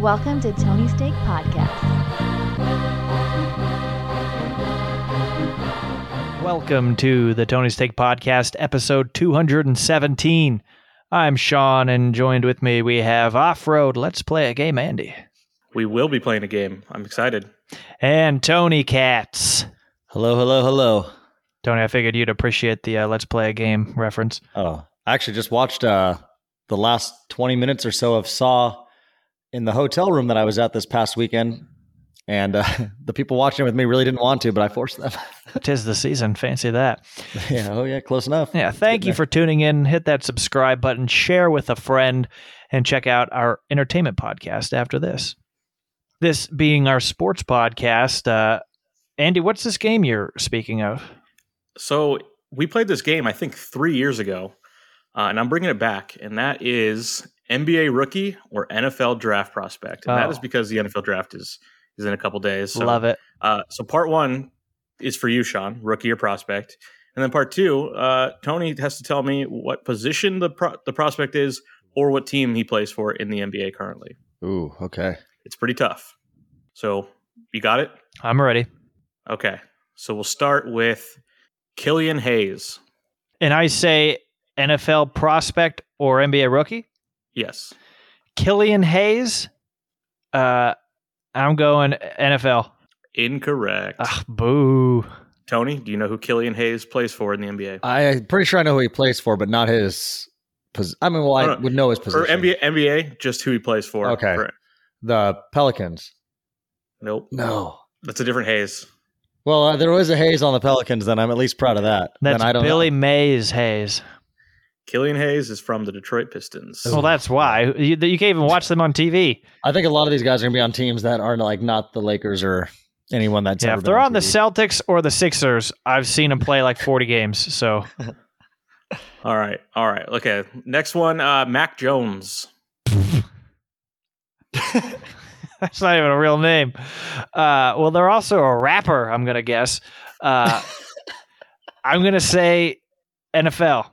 Welcome to Tony Steak Podcast. Welcome to the Tony Steak Podcast, episode 217. I'm Sean, and joined with me we have Off Road Let's Play a Game Andy We will be playing a game. I'm excited. and Tony Katz. Hello, hello, hello. Tony, I figured you'd appreciate the uh, Let's Play a Game reference. Oh, I actually just watched uh, the last 20 minutes or so of Saw in the hotel room that I was at this past weekend. And uh, the people watching with me really didn't want to, but I forced them. Tis the season. Fancy that. yeah, oh, yeah, close enough. Yeah, thank you for tuning in. Hit that subscribe button, share with a friend, and check out our entertainment podcast after this. This being our sports podcast, uh, Andy, what's this game you're speaking of? So we played this game, I think, three years ago, uh, and I'm bringing it back, and that is NBA rookie or NFL draft prospect, and that Oh. is because the NFL draft is is in a couple days. So, Love it. Uh, so part one is for you, Sean, rookie or prospect, and then part two, uh, Tony has to tell me what position the pro- the prospect is or what team he plays for in the NBA currently. Ooh, okay. It's pretty tough. So you got it. I'm ready. Okay. So we'll start with Killian Hayes. And I say NFL prospect or NBA rookie. Yes. Killian Hayes. Uh, I'm going NFL. Incorrect. Ugh, boo. Tony, do you know who Killian Hayes plays for in the NBA? I'm pretty sure I know who he plays for, but not his. Pos- I mean, well, I No, no. would know his For position. NBA, NBA, just who he plays for. Okay. For- the Pelicans. nope. No. That's a different Hayes. Well, uh, there was a haze on the Pelicans, then I'm at least proud of that. That's then I don't Billy know. Mays Hayes. Killian Hayes is from the Detroit Pistons. Well, that's why you, you can't even watch them on TV. I think a lot of these guys are going to be on teams that are like not the Lakers or anyone that's Yeah, ever if they're on the Celtics or the Sixers, I've seen them play like 40 games. So All right. All right. Okay. Next one, uh, Mac Jones. that's not even a real name. Uh, well, they're also a rapper. I'm gonna guess. Uh, I'm gonna say NFL.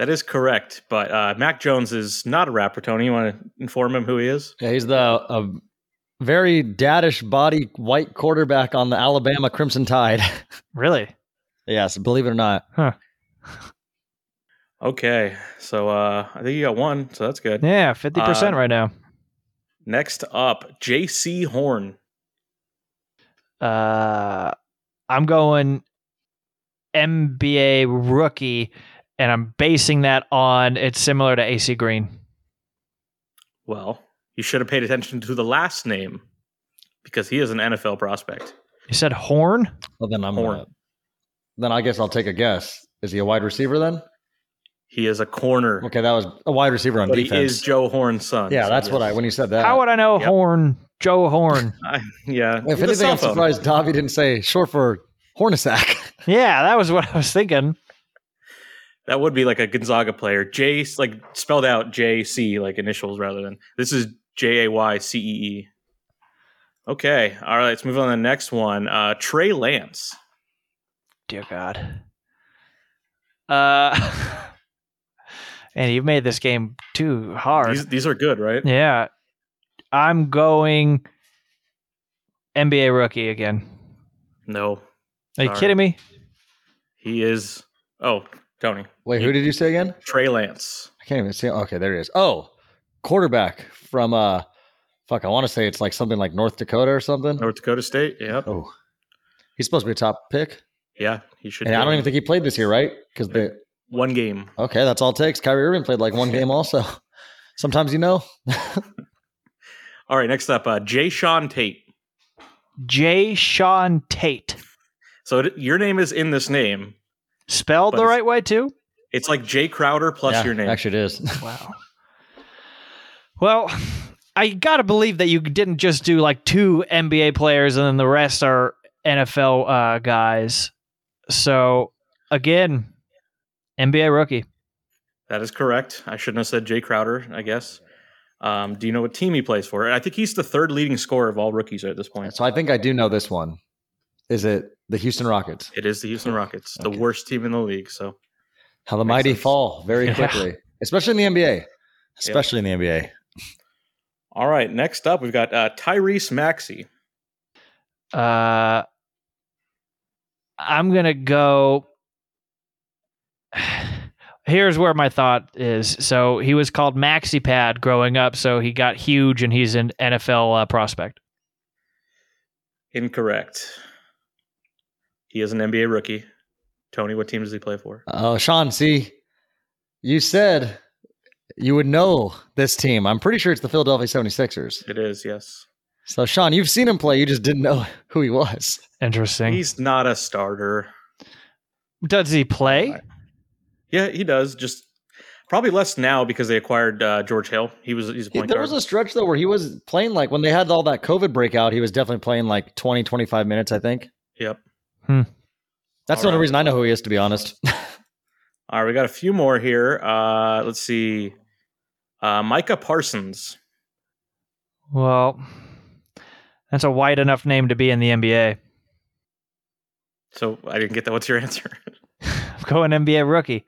That is correct, but uh, Mac Jones is not a rapper. Tony, you want to inform him who he is? Yeah, he's the a very daddish body white quarterback on the Alabama Crimson Tide. Really? yes, believe it or not. Okay, so uh, I think you got one, so that's good. Yeah, 50 percent Uh, right now. Next up, Jaycee Horn. Uh, I'm going NBA rookie, and I'm basing that on it's similar to AC Green. Well, you should have paid attention to the last name because he is an NFL prospect. You said Horn? Well, then I'm Horn. gonna, then I guess I'll take a guess. Is he a wide receiver then? He is a corner, Okay, that was a wide receiver on but defense. he is Joe Horn's son. yeah, so that's what I when you said that. How would I know Yep. Horn? Joe Horn. I, yeah, if with a anything, I'm surprised Davi didn't say short for Hornacek. yeah, that was what I was thinking. That would be like a Gonzaga player. J like spelled out J C like initials rather than this is J A Y C E E. Okay, all right. Let's move on to the next one. Uh, Trey Lance. Dear God. Uh, and you've made this game too hard. These, these are good, right? Yeah. I'm going NBA rookie again. No, Are you Sorry. kidding me? he is. Oh, Tony Wait, who did you say again? Trey Lance. I can't even see. Okay, there he is. Oh, quarterback from uh, fuck. I want to say it's like something like North Dakota or something. North Dakota State. Yep. Oh, he's supposed to be a top pick. Yeah, he should. And I don't even think he played this year, right? Because the one game. okay, that's all it takes. Kyrie Irving played like one game also. Sometimes you know. All right, next up, uh, Jae'Sean Tate. Jae'Sean Tate. So your name is in this name. Spelled But the right way, too? It's like Jae Crowder plus Yeah, your name. Actually, it is. Wow. Well, I got to believe that you didn't just do like two NBA players and then the rest are NFL uh, guys. So, again, NBA rookie. That is correct. I shouldn't have said Jae Crowder, I guess. Um, do you know what team he plays for? I think he's the third leading scorer of all rookies at this point. so I think I do know this one. Is it the Houston Rockets? It is the Houston Rockets, the worst team in the league. So How the Makes mighty sense. fall very Yeah. quickly, especially in the NBA. Especially in the NBA. All right, next up we've got uh, Tyrese Maxey. Uh, I'm gonna go. Here's where my thought is. So he was called Maxi Pad growing up, so he got huge, and he's an NFL uh, prospect. Incorrect. He is an NBA rookie. Tony, what team does he play for? Oh, Sean, see, you said you would know this team. I'm pretty sure it's the Philadelphia 76ers. It is, yes. So, Sean, you've seen him play. You just didn't know who he was. Interesting. He's not a starter. Does he play? Yeah, he does. Just probably less now because they acquired uh, George Hill. He was he's a point there guard. was a stretch, though, where he was playing like when they had all that COVID breakout, he was definitely playing like 20, 25 minutes, I think. yep. That's the only right. reason I know who he is, to be honest. All right, we got a few more here. Uh, let's see. Uh, Micah Parsons. Well, that's a wide enough name to be in the NBA. So I didn't get that. What's your answer? I'm going NBA rookie.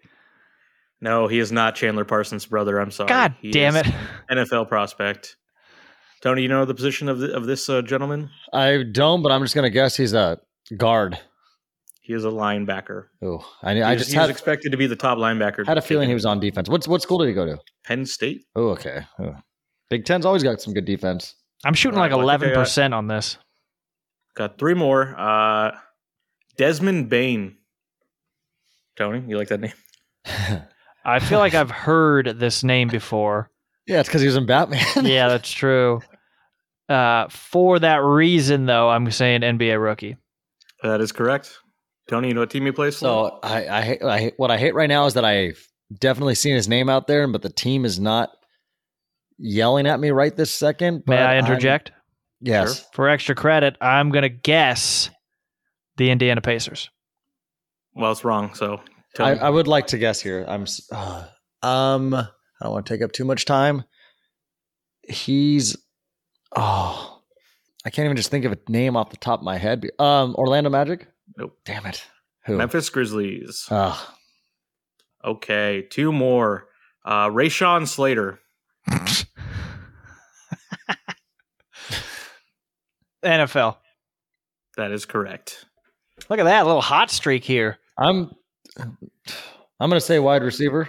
no, he is not Chandler Parsons' brother. I'm sorry. God He damn it. NFL prospect. Tony, you know the position of the, of this uh, gentleman? I don't, but I'm just going to guess he's a guard. He is a linebacker. Oh, I, I just he was expected to be the top linebacker. had a feeling he was on defense. What's what school did he go to? Penn State. Oh, okay. Oh. Big Ten's always got some good defense. I'm shooting All right, like well, I think I got- 11% on this. Got three more. Uh, Desmond Bane. Tony, you like that name? I feel like I've heard this name before. Yeah, it's because he was in Batman. yeah, that's true. Uh, for that reason, though, I'm saying NBA rookie. That is correct. Tony, you know what team he plays for? So I, I, I what I hate right now is that I've definitely seen his name out there, but the team is not yelling at me right this second. May but I I'm- interject? yes. For extra credit, I'm going to guess the Indiana Pacers. well, it's wrong. So, I, Tony, I would like to guess here. I'm, uh, um, I don't want to take up too much time. He's, oh, I can't even just think of a name off the top of my head. Um, Orlando Magic. Nope. Damn it. Who? Memphis Grizzlies. Ugh. Okay, two more. Uh, Rashawn Slater. NFL. That is correct. Look at that little hot streak here. I'm, I'm going to say wide receiver.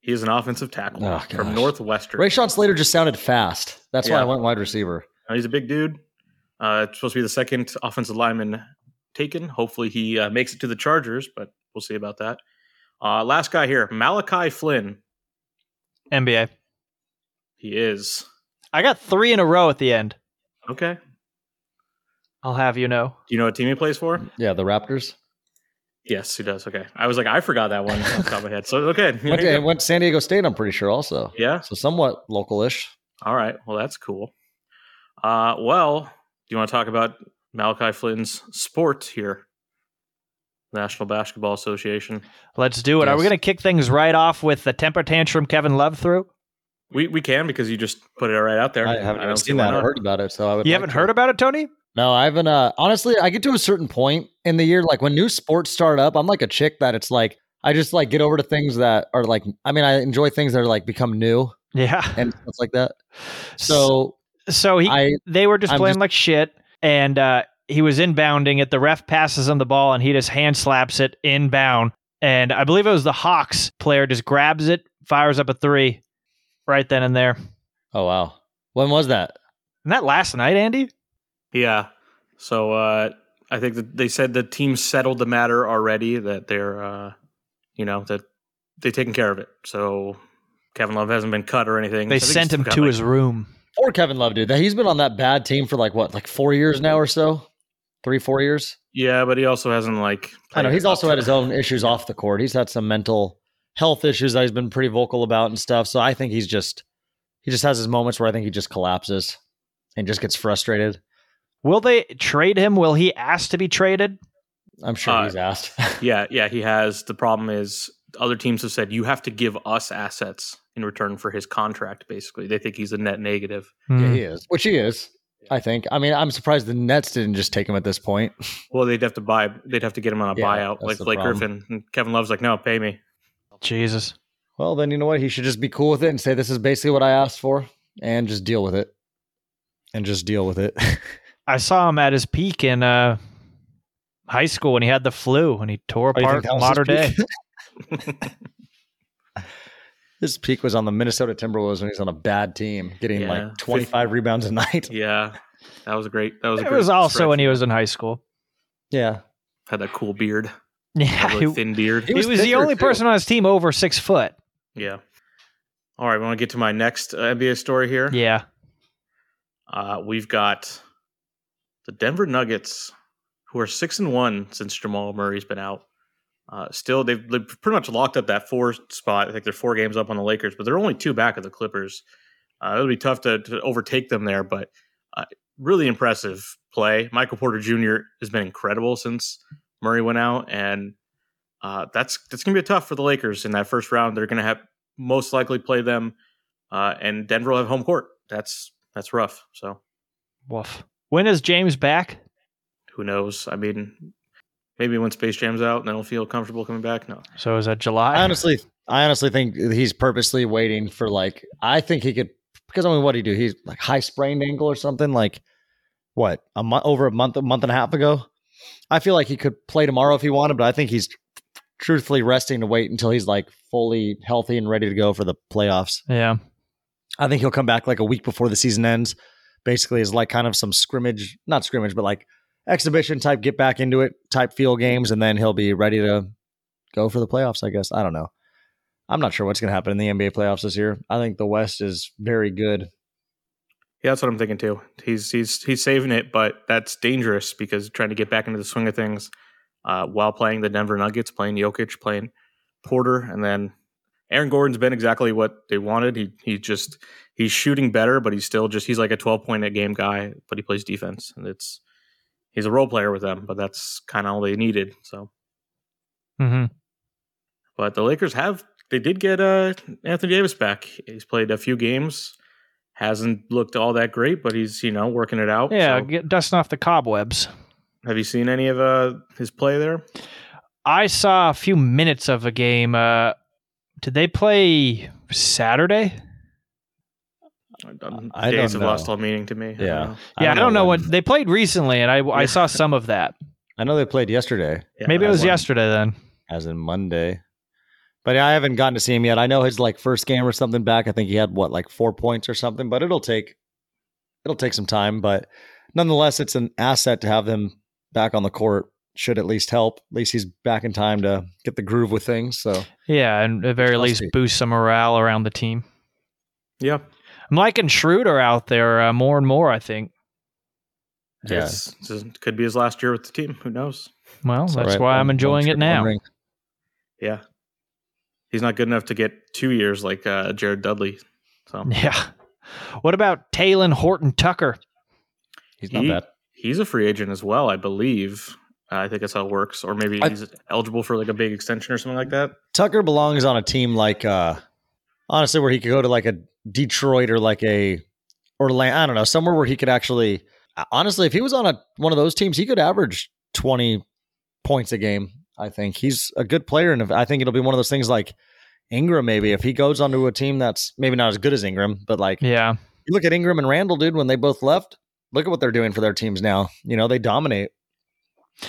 He is an offensive tackle Oh, from gosh. Northwestern. Rashawn Slater just sounded fast. That's why I went wide receiver. Uh, he's a big dude. Uh, it's supposed to be the second offensive lineman taken. Hopefully, he uh, makes it to the Chargers, but we'll see about that. Uh, last guy here, Malachi Flynn. NBA. He is I got three in a row at the end. okay. I'll have you know. Do you know what team he plays for? Yeah, the Raptors. Yes, he does. Okay, I was like, I forgot that one off the top of my head. So okay, Went, to, went to San Diego State, I'm pretty sure, also. yeah. So somewhat local-ish. All right. Well, that's cool. Uh, well, do you want to talk about Malachi Flynn's sport here? National Basketball Association. Let's do it. Are we going to kick things right off with the temper tantrum Kevin Love threw? We we can because you just put it right out there. I haven't don't seen that or heard about it, so I would. You like haven't to. heard about it, Tony? No, I haven't. Uh, honestly, I get to a certain point in the year, like when new sports start up, I'm like a chick that it's like I just like get over to things that are like. I mean, I enjoy things that are like become new Yeah. and stuff like that. So So he I they were just I'm playing just- like shit and uh he was inbounding it the ref passes him the ball and he just hand slaps it inbound and i believe it was the hawks player just grabs it fires up a three right then and there oh wow, when was that? and that last night andy Yeah. So uh, I think that they said the team settled the matter already. That they're, uh, you know, that they've taken care of it. So Kevin Love hasn't been cut or anything. they I think sent him to like- his room Or Kevin Love, dude. He's been on that bad team for like what, like four years now or so, three, four years. Yeah, but he also hasn't like. I know he's also had his own issues off the court. He's had some mental health issues that he's been pretty vocal about and stuff. So I think he's just he just has his moments where I think he just collapses and just gets frustrated. will they trade him will he ask to be traded I'm sure Uh, he's asked. Yeah, yeah, he has. The problem is other teams have said you have to give us assets in return for his contract. Basically, they think he's a net negative. yeah, Hmm. he is, which he is. I think. I mean, I'm surprised the Nets didn't just take him at this point. Well, they'd have to buy. They'd have to get him on a Yeah, buyout, that's like Blake problem. Griffin. And Kevin Love's like, no, pay me. jesus Well, then you know what? He should just be cool with it and say this is basically what I asked for and just deal with it. and just deal with it. I saw him at his peak in uh, high school when he had the flu and he tore Oh, apart think that was Mater his Day. peak? His peak was on the Minnesota Timberwolves when he was on a bad team, getting Yeah, like 25 rebounds a night. Yeah, that was a great. That was a It great was also stretch. when he was in high school. Yeah. had that cool beard, Yeah, really he, thin beard. he was was, the only too. person on his team over six foot. Yeah. All right, we want to get to my next uh, NBA story here. Yeah, Uh, we've got the Denver Nuggets, who are six and one since Jamal Murray's been out. Uh, still, they've, they've pretty much locked up that four spot. I think they're four games up on the Lakers, but they're only two back of the Clippers. Uh, it'll be tough to, to overtake them there, but uh, really impressive play. Michael Porter Jr. has been incredible since Murray went out, and uh, that's that's gonna be tough for the Lakers in that first round. They're gonna have most likely play them, uh, and Denver will have home court. That's that's rough. So woof. When is James back? who knows? I mean, maybe when Space Jam's out, and then he'll feel comfortable coming back. No, So is that July? I honestly, I honestly think he's purposely waiting for like. I think he could because I mean, what did he do? He's like high sprained ankle or something. Like what a month over a month, a month and a half ago. I feel like he could play tomorrow if he wanted, but I think he's truthfully resting to wait until he's like fully healthy and ready to go for the playoffs. yeah, I think he'll come back like a week before the season ends. Basically, is like kind of some scrimmage, not scrimmage, but like exhibition type, get back into it type feel games, and then he'll be ready to go for the playoffs. I guess I don't know. I'm not sure what's going to happen in the NBA playoffs this year. I think the West is very good. yeah, that's what I'm thinking too. He's he's he's saving it, but that's dangerous because trying to get back into the swing of things uh, while playing the Denver Nuggets, playing Jokic, playing Porter, and then Aaron Gordon's been exactly what they wanted. He he just he's shooting better, but he's still just he's like a 12 point a game guy, but he plays defense, and it's he's a role player with them, but that's kind of all they needed. So, hmm but the Lakers have they did get uh, Anthony Davis back. He's played a few games, hasn't looked all that great, but he's you know working it out. yeah. So, Get dusting off the cobwebs. have you seen any of uh, his play there? I saw a few minutes of a game. Uh, did they play Saturday? Um, I Days don't have lost all meaning to me. I Yeah. don't know. Yeah, I don't, know, when- what they played recently, and I I saw some of that. I know they played yesterday, Yeah, Maybe it was won. yesterday then. as in Monday, but I haven't gotten to see him yet. I know his like first game or something back. I think he had what like four points or something, but it'll take it'll take some time. But nonetheless, it's an asset to have him back on the court. Should at least help. At least he's back in time to get the groove with things. So Yeah, and at very least boost some morale around the team. Yeah, I'm liking Schroeder out there uh, more and more. I think. Yeah. It's, it's- it could be his last year with the team. Who knows? Well, it's that's right. why One- I'm enjoying it now. ring. Yeah, he's not good enough to get two years like uh, Jared Dudley. So Yeah. What about Talen Horton Tucker? He's not He- bad. he's a free agent as well, I believe. Uh, I think that's how it works, or maybe I- he's eligible for like a big extension or something like that. Tucker belongs on a team like uh honestly where he could go to like a Detroit or like a Orlando, I don't know, somewhere where he could actually honestly if he was on a one of those teams, he could average 20 points a game. I think he's a good player and if, I think it'll be one of those things like Ingram maybe if he goes onto a team that's maybe not as good as Ingram, but like Yeah. you look at Ingram and Randle dude when they both left, look at what they're doing for their teams now. You know, they dominate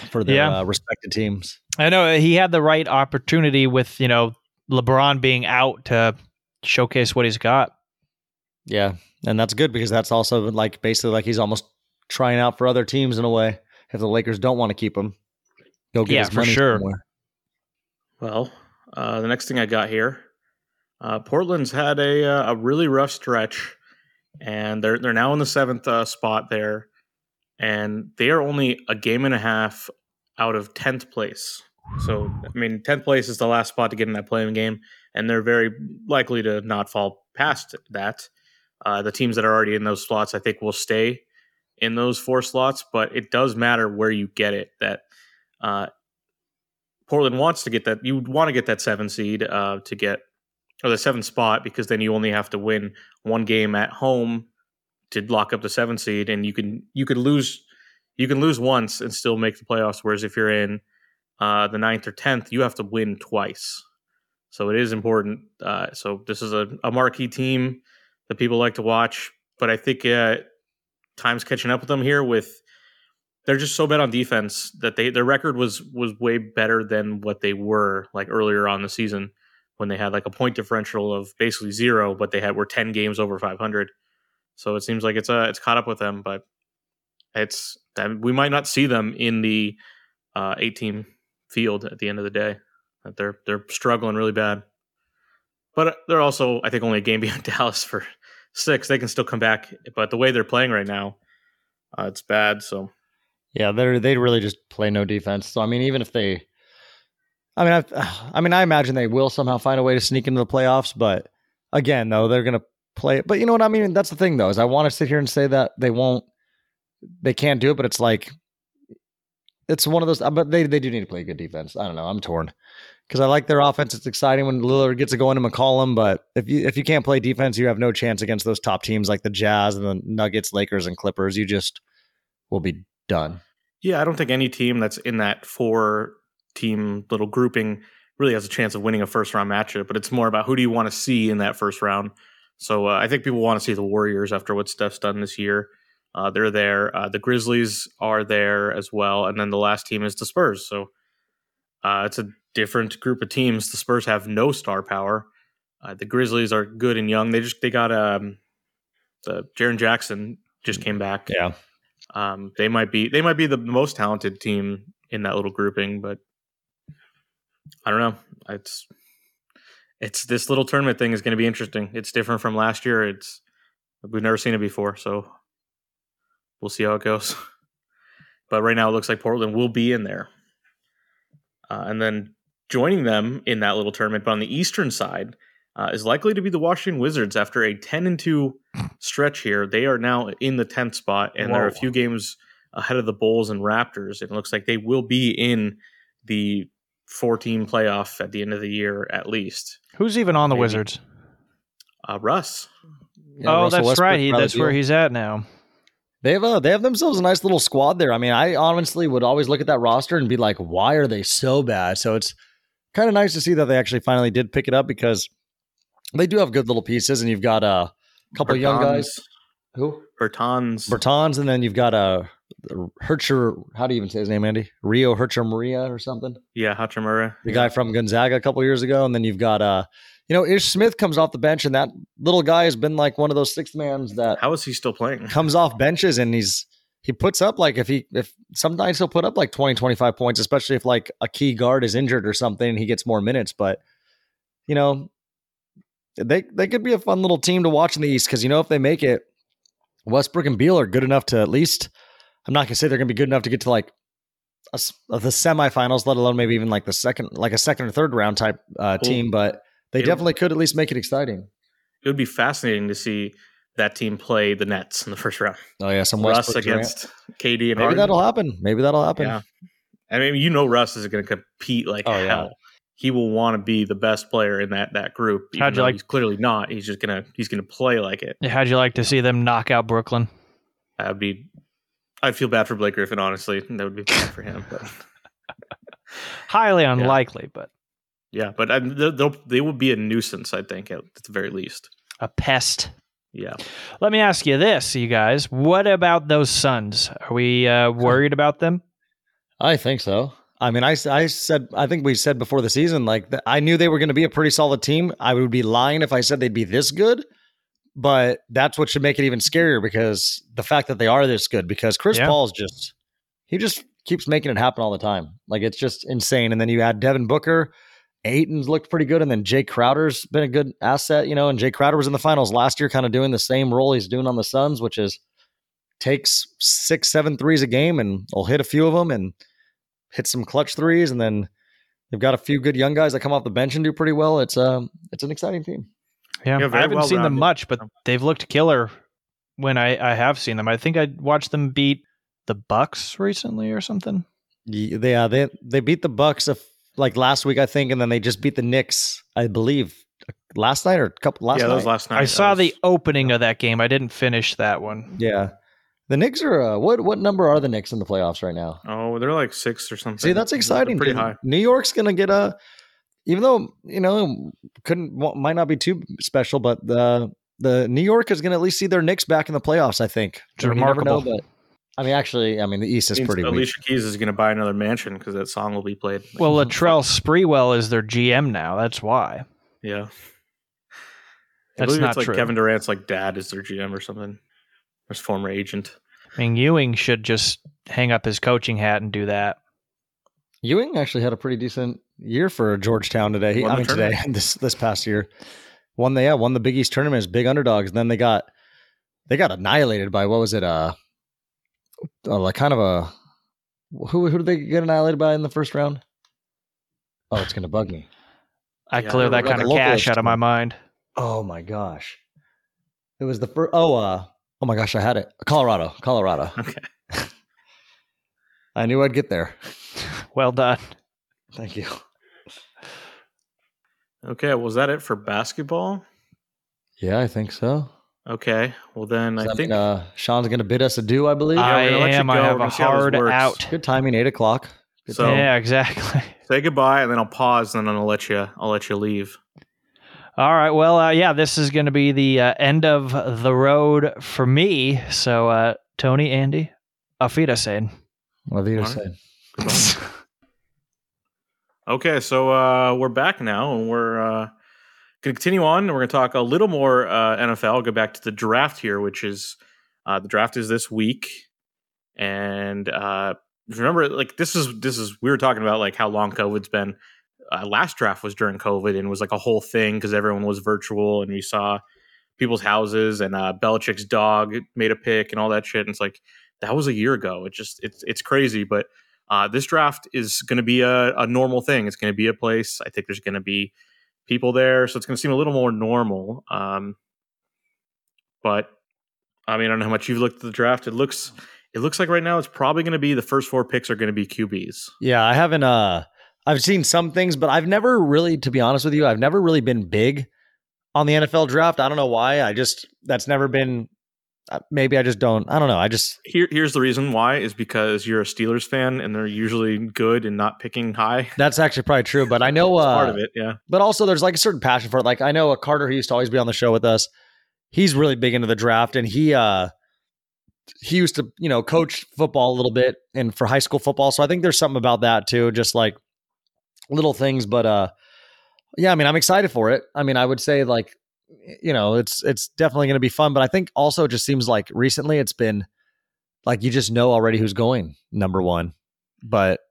for their Yeah. uh, respected teams. I know he had the right opportunity with, you know, LeBron being out to showcase what he's got. Yeah, and that's good because that's also like basically like he's almost trying out for other teams in a way. If the Lakers don't want to keep him, go get Yeah, his for sure. somewhere. Well, uh, the next thing I got here, uh, Portland's had a uh, a really rough stretch, and they're they're now in the seventh uh, spot there, and they are only a game and a half out of tenth place. So I mean, tenth place is the last spot to get in that playing game, and they're very likely to not fall past that. Uh, the teams that are already in those slots, I think, will stay in those four slots, but it does matter where you get it. That uh, Portland wants to get that. You want to get that seven seed uh, to get or the seventh spot because then you only have to win one game at home to lock up the seven seed, and you can you could lose you can lose once and still make the playoffs. Whereas if you're in uh, the ninth or tenth, you have to win twice. So it is important. Uh, so this is a, a marquee team that people like to watch, but I think uh, time's catching up with them here. With they're just so bad on defense that they their record was was way better than what they were like earlier on the season when they had like a point differential of basically zero, but they had were ten games over five hundred. So it seems like it's uh it's caught up with them, but it's we might not see them in the uh, eight team field at the end of the day. That they're they're struggling really bad, but they're also I think only a game behind Dallas for six. They can still come back, but the way they're playing right now, uh, it's bad. So Yeah, they they really just play no defense. So I mean, even if they, I mean, I, I mean, I imagine they will somehow find a way to sneak into the playoffs. But again, though, they're gonna play it. But you know what I mean? That's the thing, though, is I want to sit here and say that they won't, they can't do it. But it's like, it's one of those. But they they do need to play good defense. I don't know. I'm torn because I like their offense. It's exciting when Lillard gets to go into McCollum. But if you if you can't play defense, you have no chance against those top teams like the Jazz and the Nuggets, Lakers, and Clippers. You just will be done. yeah, I don't think any team that's in that four team little grouping really has a chance of winning a first round matchup. But it's more about who do you want to see in that first round. So uh, I think people want to see the Warriors after what Steph's done this year. Uh, they're there. Uh, the Grizzlies are there as well, and then the last team is the Spurs. So uh, it's a different group of teams. The Spurs have no star power. Uh, the Grizzlies are good and young. They just they got um, the Jaren Jackson just came back. Yeah. Um, they might be they might be the most talented team in that little grouping, but I don't know. It's it's this little tournament thing is going to be interesting. It's different from last year. It's we've never seen it before, so we'll see how it goes. But right now, it looks like Portland will be in there, uh, and then joining them in that little tournament, but on the eastern side. Uh, is likely to be the Washington Wizards after a 10 and 2 stretch here. They are now in the 10th spot, and they're a few games ahead of the Bulls and Raptors. And it looks like they will be in the four team playoff at the end of the year at least. Who's even on the Maybe. Wizards? Uh, Russ. Yeah, oh, Russell that's Westbrook right. He, probably that's where he's at now. They have a, they have themselves a nice little squad there. I mean, I honestly would always look at that roster and be like, why are they so bad? So it's kind of nice to see that they actually finally did pick it up because they do have good little pieces, and you've got a couple young guys. Who? Bertans. Bertans, and then you've got a Hercher. How do you even say his name, Andy? Rio Hercher Maria or something. yeah, Hachimura. The guy from Gonzaga a couple years ago, and then you've got uh, you know, Ish Smith comes off the bench, and that little guy has been like one of those sixth mans that How is he still playing? comes off benches and he's he puts up like if he if sometimes he'll put up like 20 25 points especially if like a key guard is injured or something and he gets more minutes but you know they they could be a fun little team to watch in the east because you know if they make it westbrook and beal are good enough to at least i'm not gonna say they're gonna be good enough to get to like a uh, the semifinals let alone maybe even like the second like a second or third round type uh, team but they It'll- definitely could at least make it exciting. It would be fascinating to see that team play the Nets in the first round. oh yeah some Russ Westbrook Durant. against KD and maybe Harden. that'll happen maybe that'll happen Yeah. I mean, you know, Russ is going to compete like Oh, hell. yeah. He will want to be the best player in that that group. How'd you like- He's clearly not. He's just gonna he's gonna play like it. How'd you like to see them knock out Brooklyn? That'd be. I'd feel bad for Blake Griffin, honestly. That would be bad for him. But Highly unlikely, but yeah, but um, I, they'll, they'll, they will be a nuisance. I think at, at the very least. a pest. Yeah. Let me ask you this, you guys. What about those Suns? Are we uh, worried about them? I think so. I mean, I, I said, I think we said before the season, like, I knew they were going to be a pretty solid team. I would be lying if I said they'd be this good, but that's what should make it even scarier because the fact that they are this good, because Chris Yeah. Paul's just, he just keeps making it happen all the time. Like, it's just insane. And then you add Devin Booker, Ayton's looked pretty good. And then Jae Crowder's been a good asset, you know, and Jae Crowder was in the finals last year, kind of doing the same role he's doing on the Suns, which is takes six, seven threes a game and will hit a few of them and hit some clutch threes. And then they've got a few good young guys that come off the bench and do pretty well. It's um, it's an exciting team. Yeah, Yeah, I haven't seen them much, but they've looked killer when I, I have seen them. I think I watched them beat the Bucks recently or something. Yeah, They uh, they they beat the Bucks of like last week, I think, and then they just beat the Knicks, I believe, last night or a couple last yeah, night. was last night. I That saw was- the opening of that game. I didn't finish that one. yeah, the Knicks are uh, what what number are the Knicks in the playoffs right now? Oh, they're like six or something. See, that's They're exciting. Pretty high. New York's gonna get a, even though you know couldn't might not be too special, but the the New York is going to at least see their Knicks back in the playoffs. I think. It's I mean, you never know, remarkable. but I mean, actually, I mean, the East is Means pretty weak. Alicia Keys is going to buy another mansion because that song will be played. Well, Latrell Sprewell is their GM now. That's why. yeah. I That's believe not it's like true. Kevin Durant's like dad is their GM or something. Or his former agent. I mean, Ewing should just hang up his coaching hat and do that. Ewing actually had a pretty decent year for Georgetown today. He, I the mean, today tournament. this this past year, won the yeah won the Big East tournament as big underdogs. And then they got they got annihilated by what was it? Uh like kind of a who who did they get annihilated by in the first round? Oh, it's gonna bug me. I Yeah, clear that kind of cash out of my mind. Oh my gosh, it was the first. Oh, uh, oh my gosh, I had it. Colorado, Colorado. Okay. I knew I'd get there. Well done. Thank you. Okay. Was that it for basketball? Yeah, I think so. Okay. Well, then Does I that think mean, uh, Sean's gonna bid us adieu, I believe. Yeah, I we're gonna let you am. I have a gonna see how this hard out. Good timing, eight o'clock. Good So- yeah, exactly. say goodbye, and then I'll pause, and then I'll let you. I'll let you leave. All right. Well, uh, yeah, this is going to be the uh, end of the road for me. So, uh, Tony, Andy, auf Wiedersehen. What you All right. said. Okay, so uh, we're back now, and we're uh, going to continue on. We're going to talk a little more uh, NFL. Go back to the draft here, which is uh, the draft is this week, and uh, remember, like this is this is we were talking about like how long COVID's been. Uh, last draft was during COVID and was like a whole thing because everyone was virtual, and we saw people's houses, and uh, Belichick's dog made a pick and all that shit. And it's like that was a year ago. It just it's it's crazy, but uh, this draft is going to be a, a normal thing. It's going to be a place. I think there's going to be people there, so it's going to seem a little more normal. Um, but I mean, I don't know how much you've looked at the draft. It looks it looks like right now it's probably going to be the first four picks are going to be QBs. Yeah, I haven't. Uh, I've seen some things, but I've never really, to be honest with you, I've never really been big on the NFL draft. I don't know why. I just that's never been. Maybe I just don't. I don't know. I just Here, here's the reason why is because you're a Steelers fan and they're usually good and not picking high. that's actually probably true. But I know uh, part of it, yeah. But also, there's like a certain passion for it. Like I know a Carter who used to always be on the show with us. He's really big into the draft, and he uh he used to you know coach football a little bit and for high school football. So I think there's something about that too, just like little things. But uh yeah, I mean, I'm excited for it. I mean, I would say like you know it's it's definitely going to be fun. But I think also it just seems like recently it's been like you just know already who's going number one. But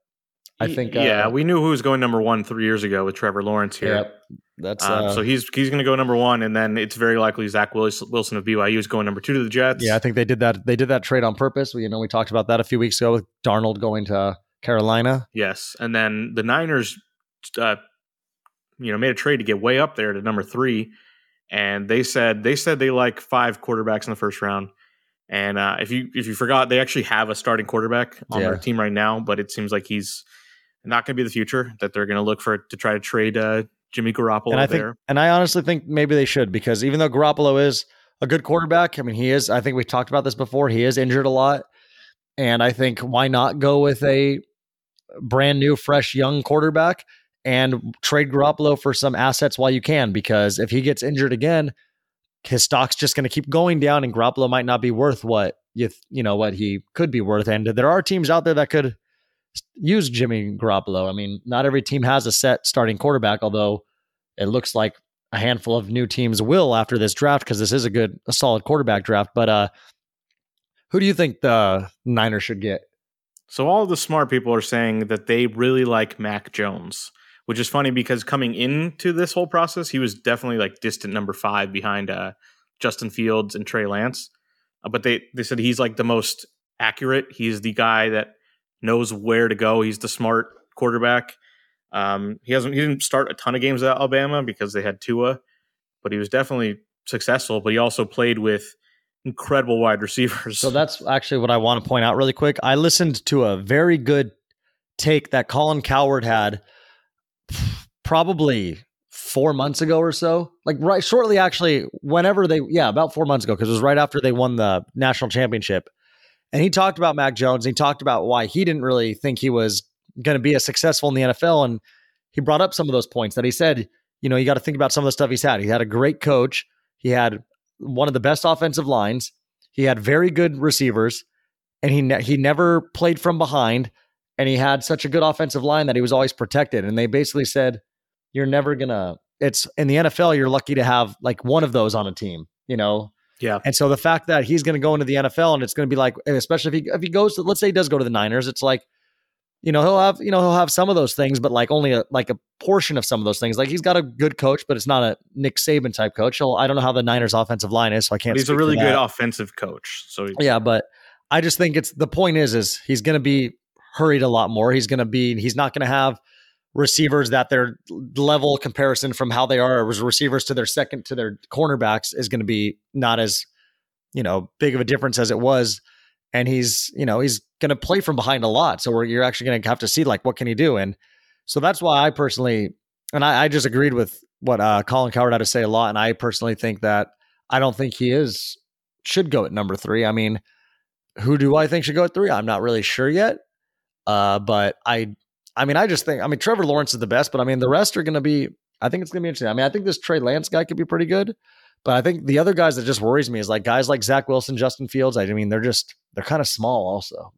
I think yeah, uh, we knew who was going number one three years ago with Trevor Lawrence here. Yep. That's Uh, uh, so he's he's going to go number one, and then it's very likely Zach Wilson, Wilson of BYU is going number two to the Jets. Yeah, I think they did that. They did that trade on purpose. We, you know, we talked about that a few weeks ago with Darnold going to Carolina. yes, and then the Niners, uh, you know, made a trade to get way up there to number three, and they said they said they like five quarterbacks in the first round. And uh, if you if you forgot, they actually have a starting quarterback on Yeah. their team right now, but it seems like he's not going to be the future. That they're going to look for to try to trade uh, Jimmy Garoppolo and I think, there. and I honestly think maybe they should because even though Garoppolo is a good quarterback, I mean, he is. I think we talked about this before. He is injured a lot, and I think why not go with a brand new, fresh, young quarterback and trade Garoppolo for some assets while you can? Because if he gets injured again, his stock's just going to keep going down, and Garoppolo might not be worth what you th- you know what he could be worth. And there are teams out there that could use Jimmy Garoppolo. I mean, not every team has a set starting quarterback, although it looks like a handful of new teams will after this draft because this is a good, a solid quarterback draft. But uh, who do you think the Niners should get? So all the smart people are saying that they really like Mac Jones, which is funny because coming into this whole process, he was definitely like distant number five behind uh, Justin Fields and Trey Lance. Uh, but they they said he's like the most accurate. He's the guy that knows where to go. He's the smart quarterback. Um, he hasn't he didn't start a ton of games at Alabama because they had Tua, but he was definitely successful. But he also played with incredible wide receivers. So that's actually what I want to point out really quick. I listened to a very good take that Colin Cowherd had probably four months ago or so. Like right shortly actually, whenever they yeah, about four months ago, because it was right after they won the national championship. And he talked about Mac Jones. And he talked about why he didn't really think he was going to be as successful in the NFL. And he brought up some of those points that he said, you know, you got to think about some of the stuff he's had. He had a great coach. He had one of the best offensive lines. He had very good receivers, and he ne- he never played from behind. And he had such a good offensive line that he was always protected. And they basically said, "You're never gonna." It's in the NFL. You're lucky to have like one of those on a team. You know, Yeah. and so the fact that he's going to go into the NFL and it's going to be like, especially if he if he goes to, let's say he does go to the Niners, it's like, you know, he'll have you know he'll have some of those things, but like only a like a portion of some of those things. Like he's got a good coach, but it's not a Nick Saban type coach. He'll, I don't know how the Niners offensive line is, so I can't. But he's a really good offensive coach. So Yeah, but I just think it's the point is is he's going to be hurried a lot more. He's going to be he's not going to have receivers that their level comparison from how they are as receivers to their second to their cornerbacks is going to be not as you know big of a difference as it was. And he's you know he's going to play from behind a lot, so you're actually going to have to see like what can he do, and so that's why I personally and I, I just agreed with what uh, Colin Cowherd had to say a lot, and I personally think that I don't think he is should go at number three. I mean, who do I think should go at three? I'm not really sure yet. Uh, but I, I mean, I just think, I mean, Trevor Lawrence is the best, but I mean, the rest are going to be, I think it's going to be interesting. I mean, I think this Trey Lance guy could be pretty good, but I think the other guys that just worries me is like guys like Zach Wilson, Justin Fields. I mean, they're just, they're kind of small also,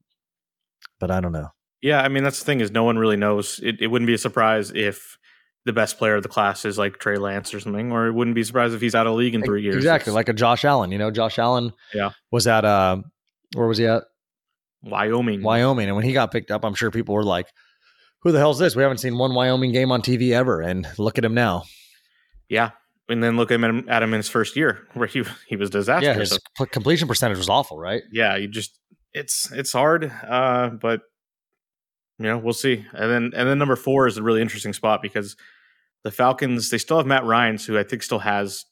but I don't know. Yeah, I mean that's the thing is no one really knows. It, it wouldn't be a surprise if the best player of the class is like Trey Lance or something, or it wouldn't be surprised if he's out of league in three years. Exactly. Like a Josh Allen, you know, Josh Allen Yeah. was at, uh, where was he at? Wyoming. Wyoming. And when he got picked up, I'm sure people were like, who the hell's this? We haven't seen one Wyoming game on TV ever. And look at him now. Yeah, and then look at him at him in his first year where he he was disastrous. Yeah, his So, completion percentage was awful, right? yeah, you just it's it's hard, uh, but you know we'll see. And then and then number four is a really interesting spot because the Falcons they still have Matt Ryan's who I think still has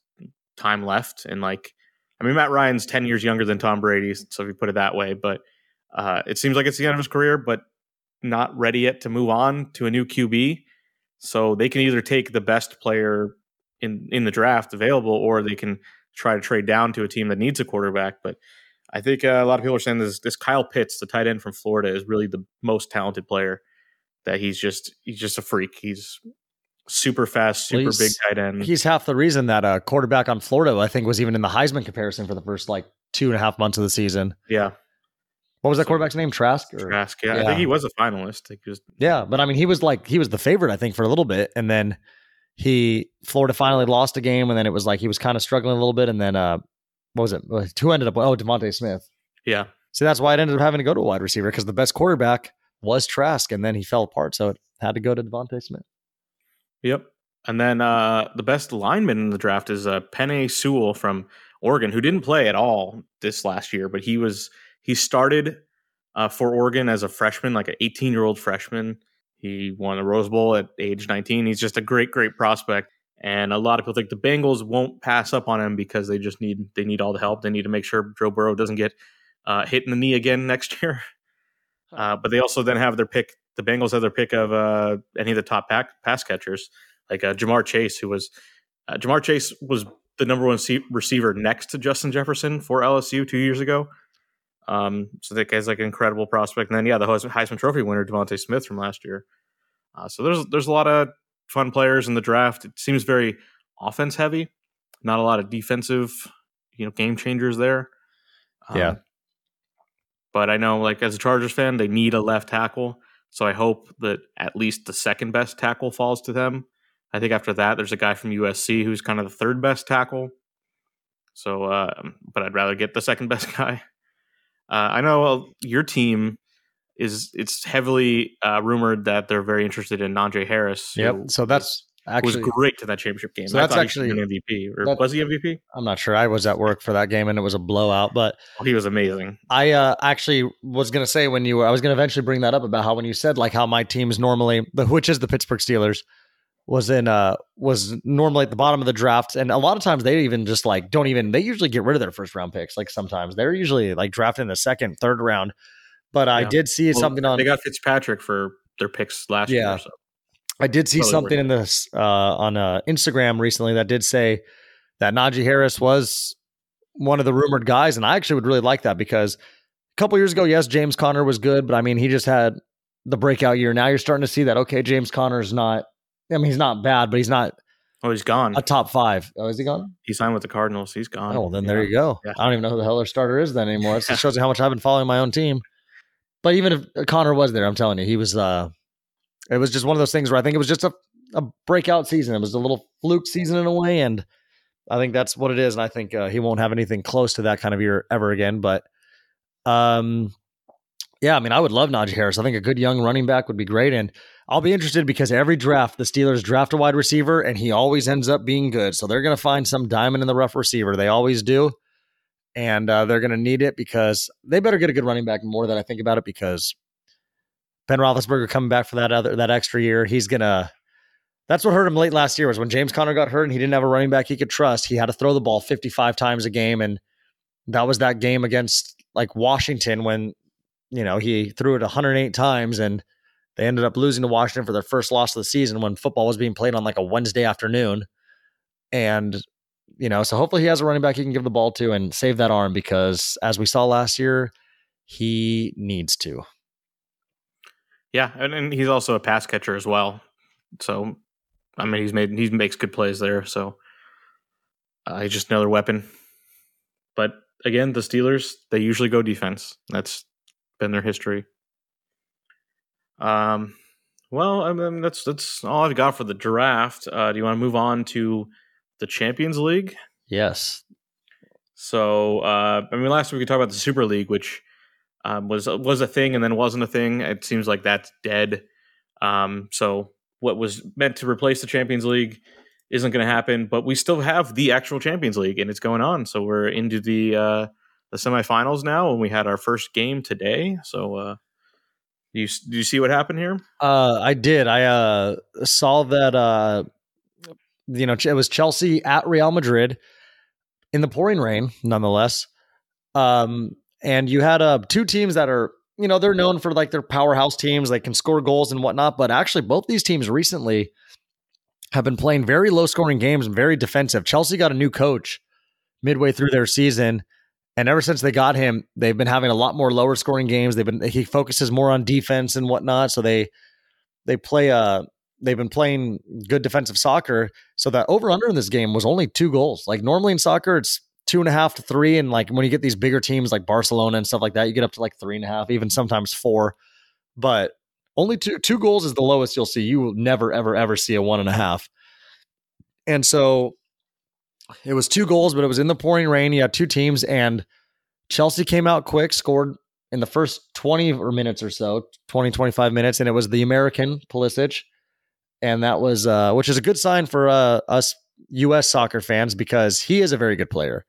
time left, and like I mean Matt Ryan's ten years younger than Tom Brady, so if you put it that way, but uh, it seems like it's the end of his career, but not ready yet to move on to a new QB. So they can either take the best player in in the draft available, or they can try to trade down to a team that needs a quarterback. But I think uh, a lot of people are saying this this Kyle Pitts, the tight end from Florida, is really the most talented player. That he's just he's just a freak. He's super fast, super Well, big tight end. He's half the reason that a quarterback on Florida, I think, was even in the Heisman comparison for the first like two and a half months of the season. Yeah, What was that quarterback's name? Trask? Or- Trask. Yeah, I think he was a finalist. Like was, Yeah, but I mean, he was like he was the favorite, I think, for a little bit, and then he Florida finally lost a game, and then it was like he was kind of struggling a little bit, and then uh, what was it? Who ended up? Oh, DeVonta Smith. yeah, See, that's why it ended up having to go to a wide receiver because the best quarterback was Trask, and then he fell apart, so it had to go to DeVonta Smith. Yep. And then uh, the best lineman in the draft is uh, Penei Sewell from Oregon, who didn't play at all this last year, but he was he started uh, for Oregon as a freshman, like an 18 year old freshman. He won the Rose Bowl at age 19. He's just a great, great prospect. And a lot of people think the Bengals won't pass up on him because they just need they need all the help. They need to make sure Joe Burrow doesn't get uh, hit in the knee again next year. Uh, but they also then have their pick. The Bengals have their pick of uh, any of the top pack, pass catchers, like uh, Ja'Marr Chase, who was uh, Ja'Marr Chase was the number one receiver next to Justin Jefferson for LSU two years ago. Um, so that guy's like an incredible prospect. And then yeah, the Heisman Trophy winner DeVonta Smith from last year. Uh, so there's there's a lot of fun players in the draft. It seems very offense heavy, not a lot of defensive, you know, game changers there. Um, Yeah. But I know, like as a Chargers fan, they need a left tackle. So I hope that at least the second best tackle falls to them. I think after that, there's a guy from USC who's kind of the third best tackle. So, uh, but I'd rather get the second best guy. Uh, I know your team is it's heavily uh, rumored that they're very interested in Andre Harris. Yep. So that's actually was great to that championship game. So I that's actually- he should be an MVP, or that- was he MVP? I'm not sure. I was at work for that game and it was a blowout, but Oh, he was amazing. I uh, actually was going to say when you were, I was going to eventually bring that up about how when you said like how my team's normally the which is the Pittsburgh Steelers was in uh was normally at the bottom of the draft and a lot of times they even just like don't even they usually get rid of their first round picks like sometimes they're usually like drafted in the second third round but I did see Well, something on They got Fitzpatrick for their picks last Yeah. year. So. I did see Totally something in this uh, on uh, Instagram recently that did say that Najee Harris was one of the rumored guys, and I actually would really like that because a couple years ago, yes, James Conner was good, but I mean, he just had the breakout year. Now you're starting to see that okay, James Conner is not. I mean, he's not bad, but he's not. Oh, he's gone. a top five. Oh, is he gone? He signed with the Cardinals. He's gone. Oh, well, then Yeah. there you go. Yeah. I don't even know who the hell their starter is then anymore. It shows you how much I've been following my own team. But even if Conner was there, I'm telling you, he was. uh It was just one of those things where I think it was just a a breakout season. It was a little fluke season in a way, and I think that's what it is. And I think uh, he won't have anything close to that kind of year ever again. But, um, yeah, I mean, I would love Najee Harris. I think a good young running back would be great, and I'll be interested because every draft the Steelers draft a wide receiver, and he always ends up being good. So they're going to find some diamond in the rough receiver. They always do, and uh, they're going to need it because they better get a good running back. More than I think about it, because Ben Roethlisberger coming back for that other that extra year, he's gonna. That's what hurt him late last year was when James Conner got hurt and he didn't have a running back he could trust. He had to throw the ball 55 times a game, and that was that game against like Washington when you know he threw it 108 times and they ended up losing to Washington for their first loss of the season when football was being played on like a Wednesday afternoon. And, you know, so hopefully he has a running back he can give the ball to and save that arm because as we saw last year, he needs to. Yeah, and, and he's also a pass catcher as well. So, I mean, he's made he makes good plays there. So, uh, he's just another weapon. But again, the Steelers they usually go defense. That's been their history. Um, well, I mean, that's that's all I've got for the draft. Uh, do you want to move on to the Champions League? Yes. So, uh, I mean, last week we talked about the Super League, which um, was was a thing and then wasn't a thing. It seems like that's dead. Um, so, what was meant to replace the Champions League isn't going to happen. But we still have the actual Champions League, and it's going on. So we're into the uh, the semifinals now, and we had our first game today. So, uh, you do you see what happened here? Uh, I did. I uh, saw that, uh, you know, it was Chelsea at Real Madrid in the pouring rain, nonetheless. Um, and you had uh, two teams that are, you know, they're known for like their powerhouse teams. They can score goals and whatnot. But actually, both these teams recently have been playing very low scoring games and very defensive. Chelsea got a new coach midway through their season. And ever since they got him, they've been having a lot more lower scoring games. They've been he focuses more on defense and whatnot. So they they play uh they've been playing good defensive soccer. So that over under in this game was only two goals. Like normally in soccer, it's two and a half to three. And like when you get these bigger teams like Barcelona and stuff like that, you get up to like three and a half, even sometimes four. But only two two goals is the lowest you'll see. You will never, ever, ever see a one and a half. And so it was two goals, but it was in the pouring rain. You had two teams, and Chelsea came out quick, scored in the first 20 or minutes or so, 20, 25 minutes, and it was the American Pulisic. And that was, uh, which is a good sign for uh, us U.S. soccer fans because he is a very good player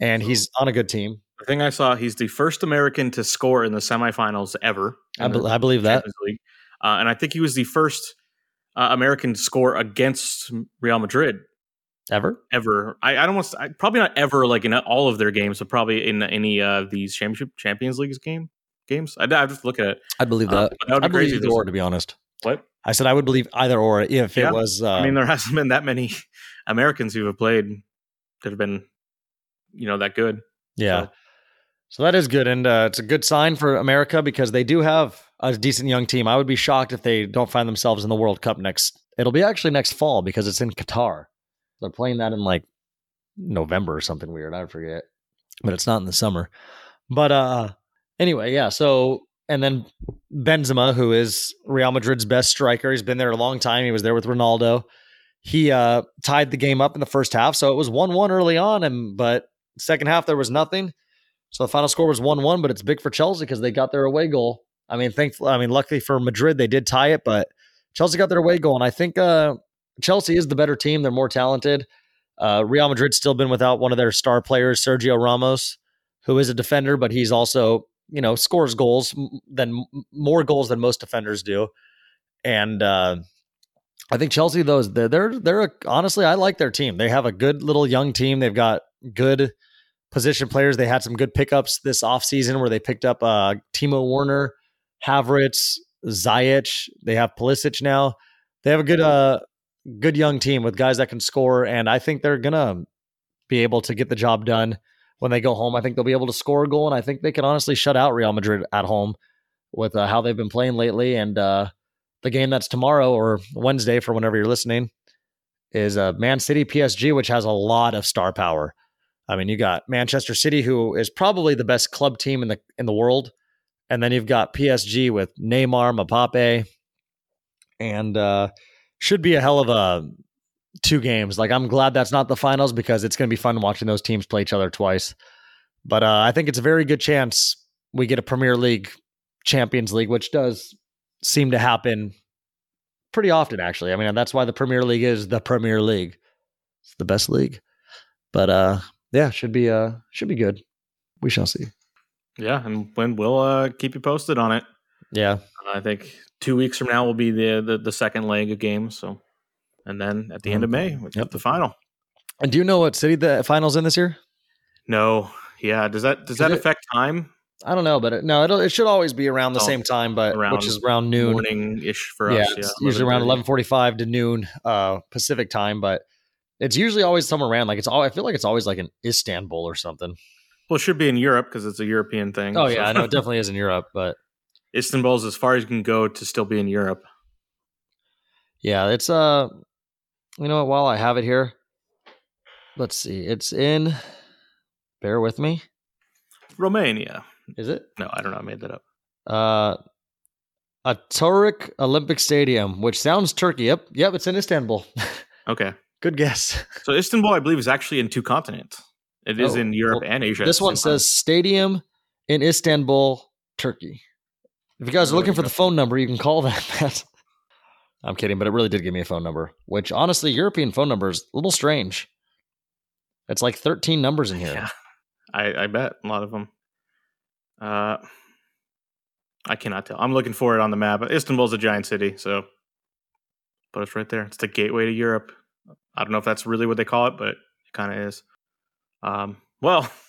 and he's on a good team. The thing I saw, he's the first American to score in the semifinals ever. I, be- I believe that. Champions League. Uh, and I think he was the first uh, American to score against Real Madrid Ever? ever. I, I don't want to, I, probably not ever like in all of their games, but probably in any of uh, these championship Champions Leagues game games. I, I have to look at it. I believe Uh, that. but that would be I believe crazy. either or, to be honest. What? I said I would believe either or if Yeah. it was. Uh, I mean, there hasn't been that many Americans who have played that have been, you know, that good. Yeah. So- So that is good. And uh, it's a good sign for America because they do have a decent young team. I would be shocked if they don't find themselves in the World Cup next. It'll be actually next fall because it's in Qatar. They're playing that in like November or something weird. I forget. But it's not in the summer. But uh anyway, yeah. So and then Benzema, who is Real Madrid's best striker, he's been there a long time. He was there with Ronaldo. He uh tied the game up in the first half. So it was 1-1 early on and but second half there was nothing. So the final score was 1 1, but it's big for Chelsea because they got their away goal. I mean, thankfully, I mean, luckily for Madrid, they did tie it, but Chelsea got their away goal. And I think uh, Chelsea is the better team. They're more talented. Uh, Real Madrid's still been without one of their star players, Sergio Ramos, who is a defender, but he's also, you know, scores goals than more goals than most defenders do. And uh, I think Chelsea, those they're they're, they're a, honestly, I like their team. They have a good little young team. They've got good position players. They had some good pickups this offseason where they picked up uh, Timo Werner, Havertz, Ziyech. They have Pulisic now. They have a good uh good young team with guys that can score, and I think they're gonna be able to get the job done when they go home. I think they'll be able to score a goal, and I think they can honestly shut out Real Madrid at home with uh, how they've been playing lately. And uh, the game that's tomorrow or Wednesday for whenever you're listening is uh, Man City PSG, which has a lot of star power. I mean, you got Manchester City, who is probably the best club team in the in the world, and then you've got PSG with Neymar, Mbappe, and uh, should be a hell of a two games. Like I'm glad that's not the finals because it's going to be fun watching those teams play each other twice. But uh, I think it's a very good chance we get a Premier League, Champions League, which does seem to happen pretty often. Actually, I mean that's why the Premier League is the Premier League. It's the best league. But uh, yeah, should be uh should be good. We shall see. Yeah, and when we'll uh, keep you posted on it. Yeah, I think two weeks from now will be the the, the second leg of games. So, and then at the end of May, we Yep. the final. and do you know what city the finals in this year? No, yeah. Does that does that it- affect time? I don't know, but it, no, it'll, it should always be around the Oh, same time, but around which is around noon. Morning ish for yeah, us. it's yeah, usually around eleven forty-five to noon uh, Pacific time, but it's usually always somewhere around. Like it's all. I feel like it's always like in Istanbul or something. Well, it should be in Europe because it's a European thing. Oh so- yeah, I know it definitely is in Europe, but Istanbul's as far as you can go to still be in Europe. yeah, it's uh, you know what? While I have it here, let's see. It's in. Bear with me. Romania. Is it? No, I don't know. I made that up. Uh, Ataturk Olympic Stadium, which sounds Turkey. Yep, yep, it's in Istanbul. Okay. Good guess. So Istanbul, I believe, is actually in two continents. It is Oh, in Europe well, and Asia. This one same time. says stadium in Istanbul, Turkey. If you guys are looking for the phone number, you can call that. I'm kidding, but it really did give me a phone number, which honestly, European phone number is a little strange. It's like 13 numbers in here. Yeah, I, I bet a lot of them. Uh, I cannot tell. I'm looking for it on the map. Istanbul's a giant city, so but it's right there. It's the gateway to Europe. I don't know if that's really what they call it, but it kind of is. Um, well,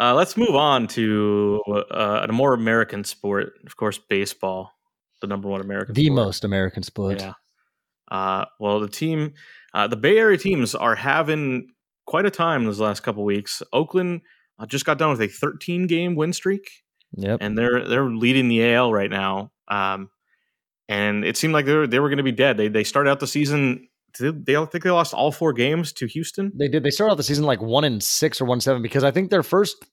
uh, let's move on to uh, a more American sport. Of course, baseball, the number one American. The sport. most American sport. Yeah. Uh, well, the team, uh, the Bay Area teams are having quite a time this last couple weeks. Oakland uh, just got done with a 13 game win streak, Yep. and they're they're leading the AL right now. Um, and it seemed like they were, they were going to be dead. They they started out the season. Did they, think they lost all four games to Houston. They did. They started out the season like one and six or one seven because I think their first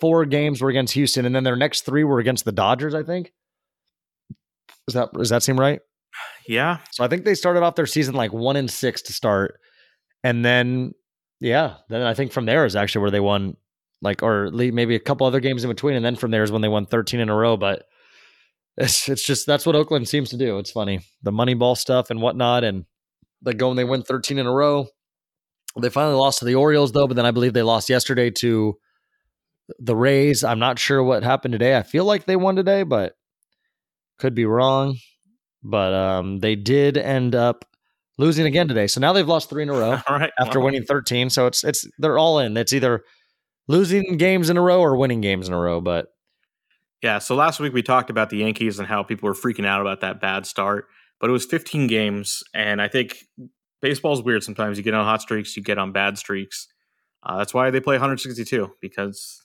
four games were against Houston, and then their next three were against the Dodgers. I think. Does that does that seem right? Yeah, So I think they started off their season like one and six to start, and then yeah, then I think from there is actually where they won, like or maybe a couple other games in between, and then from there is when they won thirteen in a row. But it's it's just that's what Oakland seems to do. It's funny the money ball stuff and whatnot, and they go and they win thirteen in a row. They finally lost to the Orioles though, but then I believe they lost yesterday to the Rays. I'm not sure what happened today. I feel like they won today, but could be wrong but um, they did end up losing again today. So now they've lost three in a row all right. after well, winning 13. So it's it's they're all in. It's either losing games in a row or winning games in a row. But Yeah, so last week we talked about the Yankees and how people were freaking out about that bad start, but it was 15 games, and I think baseball's weird sometimes. You get on hot streaks, you get on bad streaks. Uh, that's why they play 162 because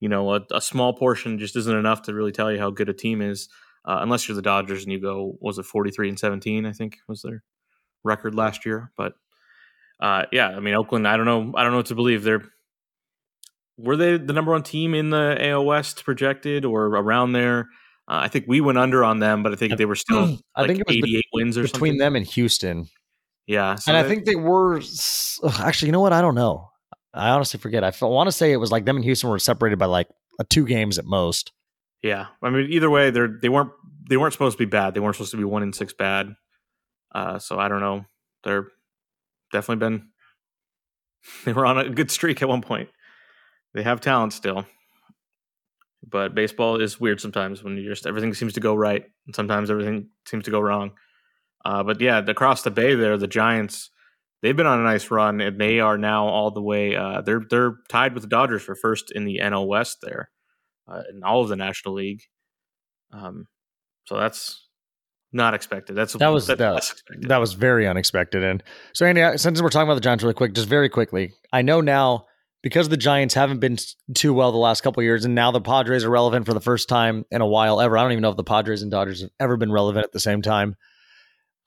you know a, a small portion just isn't enough to really tell you how good a team is, uh, unless you're the Dodgers and you go was it 43 and 17? I think was their record last year, but uh, yeah, I mean Oakland. I don't know. I don't know what to believe. They're were they the number one team in the AL West projected or around there? Uh, I think we went under on them, but I think they were still I think it was bet- 88 wins or between something. them and Houston, yeah, so and I think they were actually. You know what? I don't know. I honestly forget. I want to say it was like them and Houston were separated by like two games at most. yeah. I mean, either way, they're they weren't they weren't supposed to be bad. They weren't supposed to be one in six bad. Uh, so I don't know. They're definitely been they were on a good streak at one point. They have talent still. But baseball is weird sometimes when you just everything seems to go right and sometimes everything seems to go wrong. Uh, but yeah, across the bay there, the Giants they've been on a nice run and they are now all the way uh, they're they're tied with the Dodgers for first in the NL West there uh, in all of the National League. Um, so that's not expected. That's That was- that-. That was very unexpected. And so, Andy, since we're talking about the Giants really quick, just very quickly, I know now because the Giants haven't been too well the last couple years, and now the Padres are relevant for the first time in a while ever. I don't even know if the Padres and Dodgers have ever been relevant at the same time.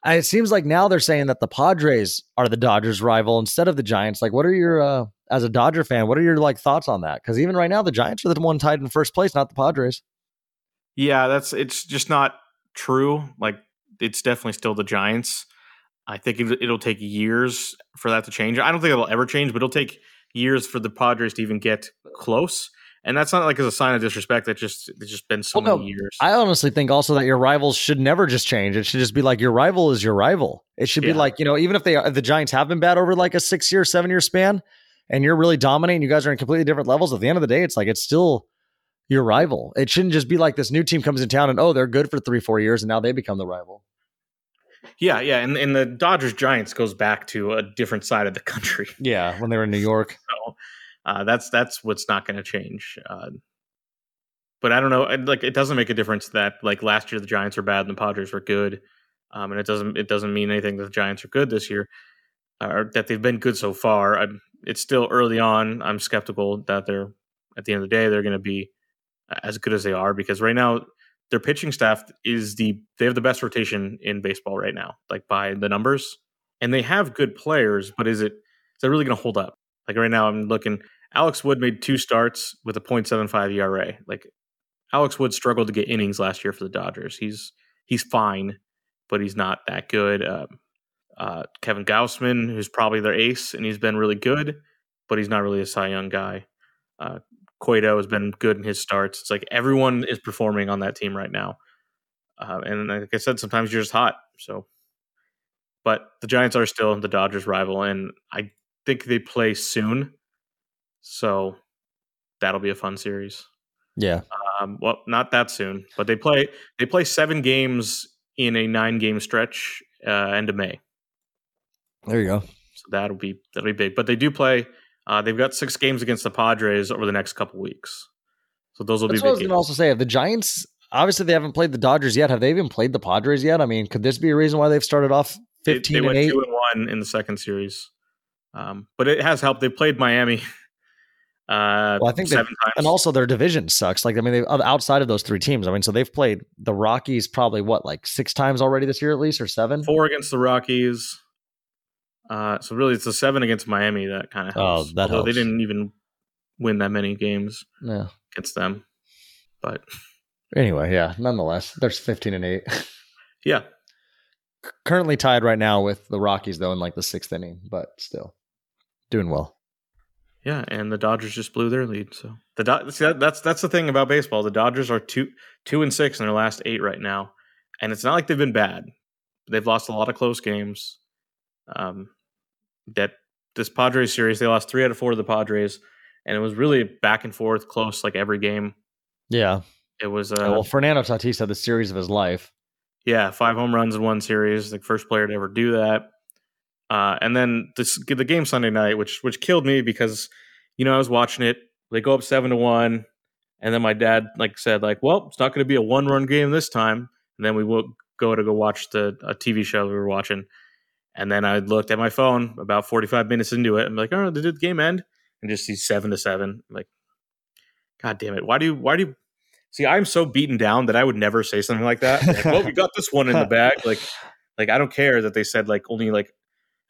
It seems like now they're saying that the Padres are the Dodgers' rival instead of the Giants. Like, what are your uh, as a Dodger fan? What are your like thoughts on that? Because even right now, the Giants are the one tied in first place, not the Padres. Yeah, that's it's just not true. Like it's definitely still the Giants. I think it'll take years for that to change. I don't think it'll ever change, but it'll take years for the Padres to even get close. And that's not like as a sign of disrespect. That just it's just been so Well, many years. I honestly think also that your rivals should never just change. It should just be like your rival is your rival. It should be like you know, even if they the Giants have been bad over like a six year, seven year span, and you're really dominating, you guys are in completely different levels. At the end of the day, it's like it's still your rival. It shouldn't just be like this new team comes in town and oh, they're good for three, four years, and now they become the rival. Yeah, yeah, and and the Dodgers Giants goes back to a different side of the country. Yeah, when they were in New York. So uh, that's that's what's not going to change. Uh, but I don't know. Like it doesn't make a difference that like last year the Giants were bad and the Padres were good, um, and it doesn't it doesn't mean anything that the Giants are good this year or that they've been good so far. I'm, it's still early on. I'm skeptical that they're at the end of the day they're going to be as good as they are because right now their pitching staff is the they have the best rotation in baseball right now, like by the numbers, and they have good players. But is it is that really going to hold up? Like right now, I'm looking. Alex Wood made two starts with a .75 ERA. Like Alex Wood struggled to get innings last year for the Dodgers. He's he's fine, but he's not that good. Um, uh, Kevin Gausman, who's probably their ace, and he's been really good, but he's not really a Cy Young guy. Uh, Cueto has been good in his starts. It's like everyone is performing on that team right now. Uh, and like I said, sometimes you're just hot. So, but the Giants are still the Dodgers' rival, and I think they play soon. So that'll be a fun series. Yeah. Um, well, not that soon, but they play they play seven games in a nine game stretch uh, end of May. There you go. So that'll be that'll be big. But they do play. Uh, they've got six games against the Padres over the next couple weeks. So those will That's be what I was going to also say. The Giants, obviously, they haven't played the Dodgers yet. Have they even played the Padres yet? I mean, could this be a reason why they've started off They- fifteen they, and went eight? two and one in the second series, um, but it has helped. They played Miami. Uh, Well, I think seven times. And also, their division sucks. Like, I mean, they outside of those three teams. I mean, so they've played the Rockies probably what, like six times already this year, at least, or seven. four against the Rockies. Uh, so really, it's the seven against Miami that kind of helps. Oh, that Although helps. they didn't even win that many games Yeah. against them, but Anyway, yeah. Nonetheless, there's fifteen and eight. yeah, Currently tied right now with the Rockies, though, in like the sixth inning, but still doing well. yeah, and the Dodgers just blew their lead. So the Do- see, that, that's that's the thing about baseball. The Dodgers are two two and six in their last eight right now, and it's not like they've been bad. They've lost a lot of close games. Um, that this Padres series, they lost three out of four to the Padres, and it was really back and forth, close like every game. Yeah. It was uh, well, Fernando Tatis had the series of his life. Yeah, five home runs in one series, the first player to ever do that. Uh, and then this, the game Sunday night, which which killed me because you know I was watching it. They go up seven to one, and then my dad like said like, "Well, it's not going to be a one run game this time." And then we will go to go watch the a TV show we were watching, and then I looked at my phone about forty five minutes into it. I'm like, "Oh, did the game end?" And just see seven to seven. I'm like, God damn it! Why do you why do you see? I'm so beaten down that I would never say something like that. Like, well, we got this one in the bag. Like, like I don't care that they said like only like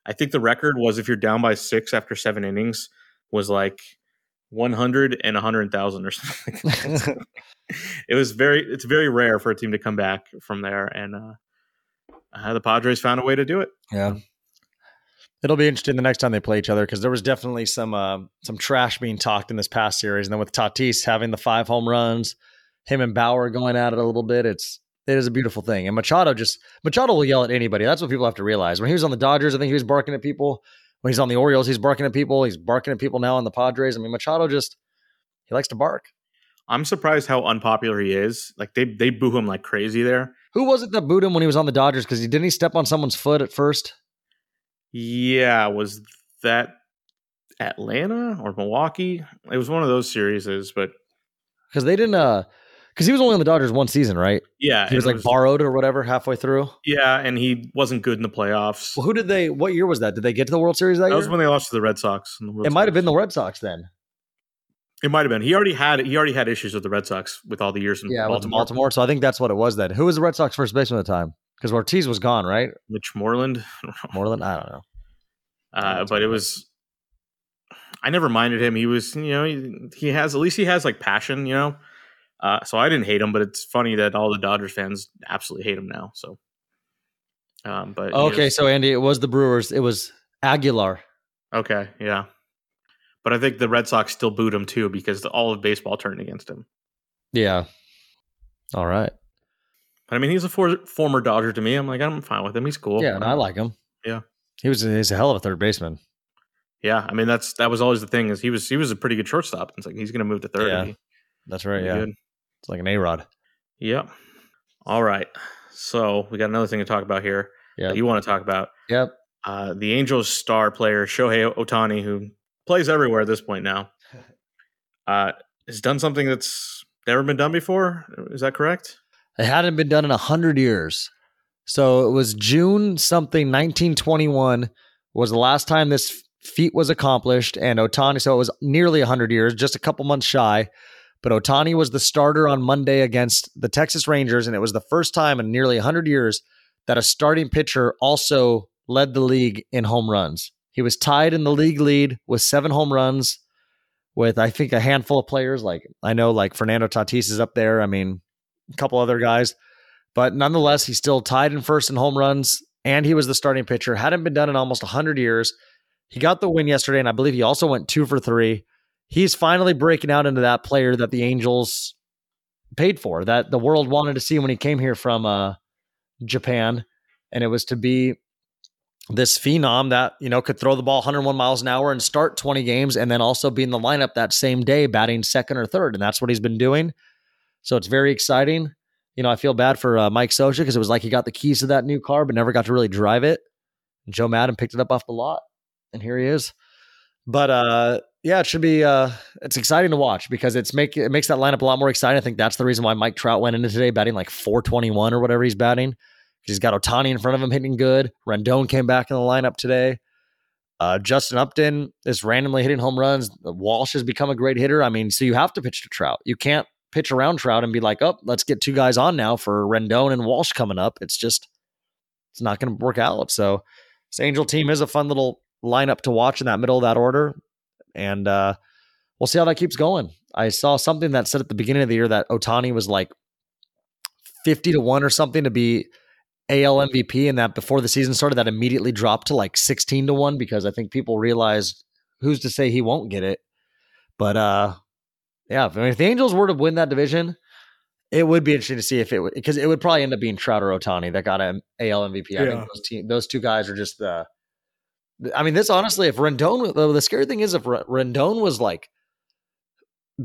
I think the record was if you're down by six after seven innings was like 100 and 100,000 or something. Like it was very it's very rare for a team to come back from there, and uh, uh, the Padres found a way to do it. Yeah. It'll be interesting the next time they play each other because there was definitely some uh, some trash being talked in this past series, and then with Tatis having the five home runs, him and Bauer going at it a little bit, it's it is a beautiful thing. And Machado just Machado will yell at anybody. That's what people have to realize. When he was on the Dodgers, I think he was barking at people. When he's on the Orioles, he's barking at people. He's barking at people now on the Padres. I mean, Machado just he likes to bark. I'm surprised how unpopular he is. Like they they boo him like crazy there. Who was it that booed him when he was on the Dodgers? Because he didn't he step on someone's foot at first? Yeah, was that Atlanta or Milwaukee? It was one of those series, but Because they didn't. uh Because he was only on the Dodgers one season, right? yeah, He was like it borrowed or whatever halfway through. yeah, and he wasn't good in the playoffs. Well, who did they? What year was that? Did they get to the World Series that, that year? was when they lost to the Red Sox. in the World it might have been the Red Sox then. It might have been. He already had he already had issues with the Red Sox with all the years in Yeah, Baltimore. Baltimore. So I think that's what it was then. Who was the Red Sox first baseman at the time? because Ortiz was gone, right? Mitch Moreland. Moreland, I don't know. Uh, but it was. I never minded him. He was, you know, he, he has at least he has like passion, you know. Uh, so I didn't hate him, but it's funny that all the Dodgers fans absolutely hate him now. So, um, but Okay, was- so Andy, it was the Brewers. It was Aguilar. okay, yeah. But I think the Red Sox still booed him too because the, all of baseball turned against him. Yeah. All right. But I mean, he's a for, former Dodger to me. I'm like, I'm fine with him. He's cool. Yeah, and I like him. Yeah. He was he's a hell of a third baseman. Yeah, I mean that's that was always the thing is he was he was a pretty good shortstop. It's like he's going to move to third. Yeah. he- That's right. Yeah. good. It's like an A Rod. Yep. All right. So we got another thing to talk about here. Yeah. you want to talk about Yep. uh, the Angels star player Shohei Ohtani, who plays everywhere at this point now, uh, has done something that's never been done before. Is that correct? It hadn't been done in a hundred years. So it was June something, 1921 was the last time this feat was accomplished. And Ohtani, so it was nearly a hundred years, just a couple months shy. But Ohtani was the starter on Monday against the Texas Rangers, and it was the first time in nearly 100 years that a starting pitcher also led the league in home runs. He was tied in the league lead with seven home runs, with I think a handful of players. Like I know, like Fernando Tatis is up there. I mean, a couple other guys, but nonetheless, he's still tied in first in home runs, and he was the starting pitcher. Hadn't been done in almost 100 years. He got the win yesterday, and I believe he also went two for three he's finally breaking out into that player that the Angels paid for, that the world wanted to see when he came here from uh, Japan. And it was to be this phenom that, you know, could throw the ball 101 miles an hour and start 20 games and then also be in the lineup that same day, batting second or third. And that's what he's been doing. So it's very exciting. You know, I feel bad for uh, Mike Scioscia because it was like he got the keys to that new car, but never got to really drive it. Joe Maddon picked it up off the lot. And here he is. But uh, yeah, it should be. Uh, it's exciting to watch because it's make it makes that lineup a lot more exciting. I think that's the reason why Mike Trout went into today batting like 421 or whatever he's batting. He's got Ohtani in front of him hitting good. Rendon came back in the lineup today. Uh, Justin Upton is randomly hitting home runs. Walsh has become a great hitter. I mean, so you have to pitch to Trout. You can't pitch around Trout and be like, oh, let's get two guys on now for Rendon and Walsh coming up. It's just, it's not going to work out. So this Angel team is a fun little lineup to watch in that middle of that order. And uh, we'll see how that keeps going. I saw something that said at the beginning of the year that Ohtani was like 50 to 1 or something to be AL MVP, and that before the season started, that immediately dropped to like 16 to 1 because I think people realized who's to say he won't get it. But uh, yeah, I mean, if the Angels were to win that division, it would be interesting to see if it would, because it would probably end up being Trout or Ohtani that got an AL MVP. I Yeah. think those, those two guys are just the. I mean, this honestly, if Rendon, the, the scary thing is if R- Rendon was like,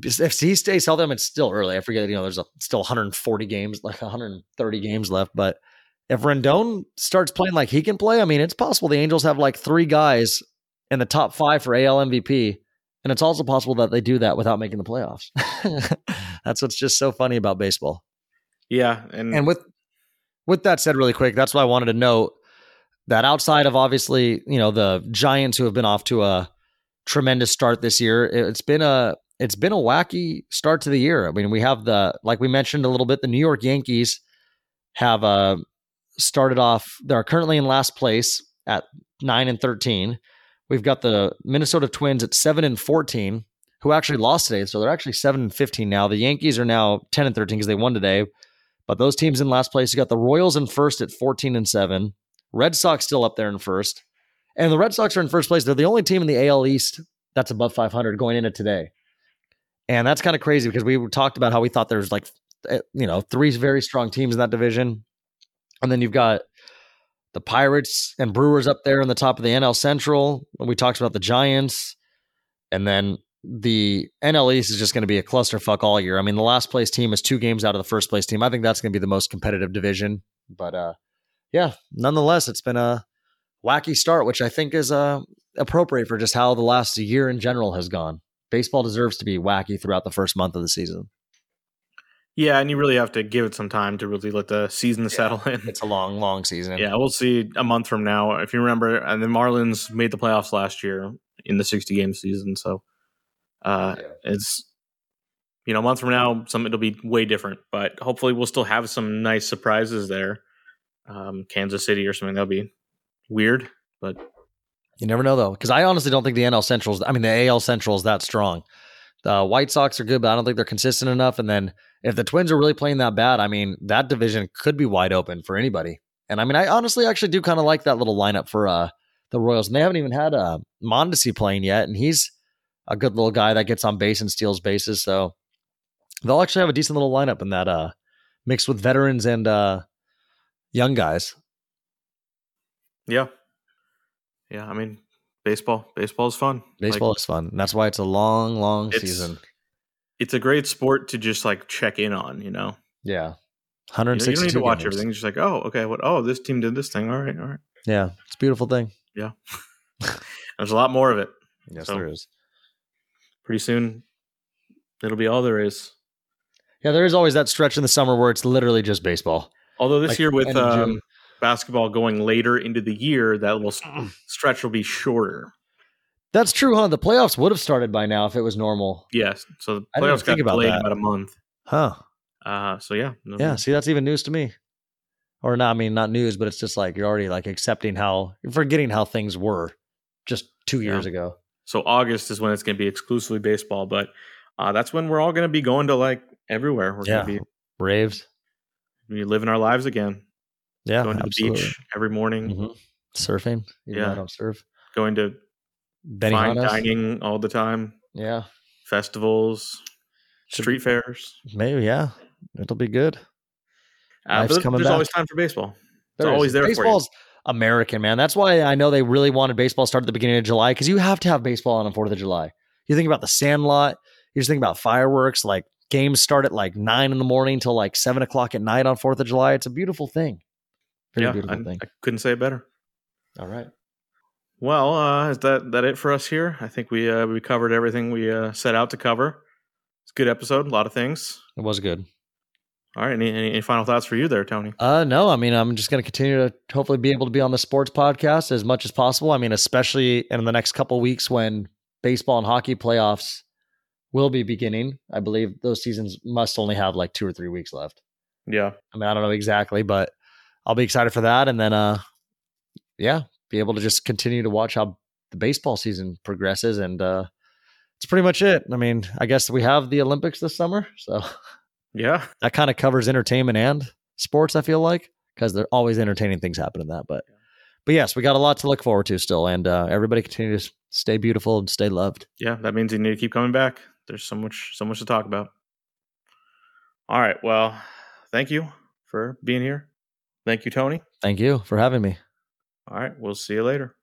if he stays healthy, I mean, it's still early. I forget, you know, there's a, still 140 games, like 130 games left. But if Rendon starts playing like he can play, I mean, it's possible the Angels have like three guys in the top five for AL MVP. And it's also possible that they do that without making the playoffs. That's what's just so funny about baseball. Yeah, and, And with with that said, really quick, that's why I wanted to note that outside of obviously, you know, the Giants who have been off to a tremendous start this year, it- it's been a it's been a wacky start to the year. I mean, we have the like we mentioned a little bit, the New York Yankees have uh started off. They're currently in last place at nine and thirteen. We've got the Minnesota Twins at seven and fourteen, who actually lost today, so they're actually seven and fifteen now. The Yankees are now ten and thirteen because they won today. But those teams in last place, you got the Royals in first at 14 and 7. Red Sox still up there in first. And the Red Sox are in first place. They're the only team in the AL East that's above 500 going into today. And that's kind of crazy because we talked about how we thought there's like, eh, you know, three very strong teams in that division. And then you've got the Pirates and Brewers up there in the top of the NL Central. We talked about the Giants. And then the NL East is just going to be a clusterfuck all year. I mean, the last place team is two games out of the first place team. I think that's going to be the most competitive division. But uh, yeah, nonetheless, it's been a wacky start, which I think is uh, appropriate for just how the last year in general has gone. Baseball deserves to be wacky throughout the first month of the season. Yeah, and you really have to give it some time to really let the season settle in. It's a long, long season. Yeah, we'll see a month from now. If you remember, and the Marlins made the playoffs last year in the 60 game season. So uh, Yeah. it's, you know, a month from now, some it'll be way different, but hopefully we'll still have some nice surprises there. um, Kansas City or something. That'll be weird, but You never know though, because I honestly don't think the NL Central's. I mean, the AL Central is that strong. The White Sox are good, but I don't think they're consistent enough. And then if the Twins are really playing that bad, I mean, that division could be wide open for anybody. And I mean, I honestly actually do kind of like that little lineup for uh, the Royals. And they haven't even had uh, Mondesi playing yet, and he's a good little guy that gets on base and steals bases. So they'll actually have a decent little lineup in that uh, mixed with veterans and uh, young guys. yeah, yeah. I mean, baseball. Baseball is fun. Like, Baseball is fun. And that's why it's a long, long It's- season. it's a great sport to just like check in on. You know, Yeah. you, know, you don't need to watch games. everything. It's just like, oh, okay, what? Oh, this team did this thing. All right, all right. Yeah. It's a beautiful thing. Yeah, there's a lot more of it. Yes, So- there is. Pretty soon, it'll be all there is. Yeah, there is always that stretch in the summer where it's literally just baseball. Although this Like, year with um, basketball going later into the year, that little s- stretch will be shorter. That's true, huh? The playoffs would have started by now if it was normal. Yes. So the playoffs got about delayed that. about a month. Huh. Uh, so yeah. no- Yeah. See, that's even news to me. Or not, I mean, not news, but it's just like you're already like accepting how, forgetting how things were just two years Yeah. ago. So August is when it's going to be exclusively baseball, but uh, that's when we're all going to be going to like everywhere. We're Yeah. going to be Braves. be living our lives again. Yeah. going to absolutely. the beach every morning. Mhm. Surfing. Yeah. I don't surf. Going to Benny fine dining all the time. Yeah. Festivals, Should- street fairs. Maybe. Yeah. It'll be good. Uh, Life's but coming there's back. always time for baseball. It's There is. always there for you. Baseball's American, man. That's why I know they really wanted baseball to start at the beginning of July because you have to have baseball on the Fourth of July. You think about the Sandlot. You just think about fireworks. Like games start at like nine in the morning till like seven o'clock at night on Fourth of July. It's a beautiful thing. Very yeah, beautiful I, thing. I couldn't say it better. All right. Well, uh, is that that it for us here? I think we uh, we covered everything we uh, set out to cover. It's a good episode. A lot of things. It was good. All right. Any, any, any final thoughts for you there, Tony? Uh no, I mean I'm just gonna continue to hopefully be able to be on the sports podcast as much as possible. I mean, especially in the next couple weeks when baseball and hockey playoffs will be beginning. I believe those seasons must only have like two or three weeks left. Yeah. I mean, I don't know exactly, but I'll be excited for that. And then, uh, yeah, be able to just continue to watch how the baseball season progresses. And uh, it's pretty much it. I mean, I guess we have the Olympics this summer. So Yeah. that kind of covers entertainment and sports, I feel like, because there are always entertaining things happen in that. But, but yes, we got a lot to look forward to still. And uh, everybody continue to stay beautiful and stay loved. Yeah. That means you need to keep coming back. There's so much so much to talk about. All right. Well, thank you for being here. Thank you, Tony. Thank you for having me. All right. We'll see you later.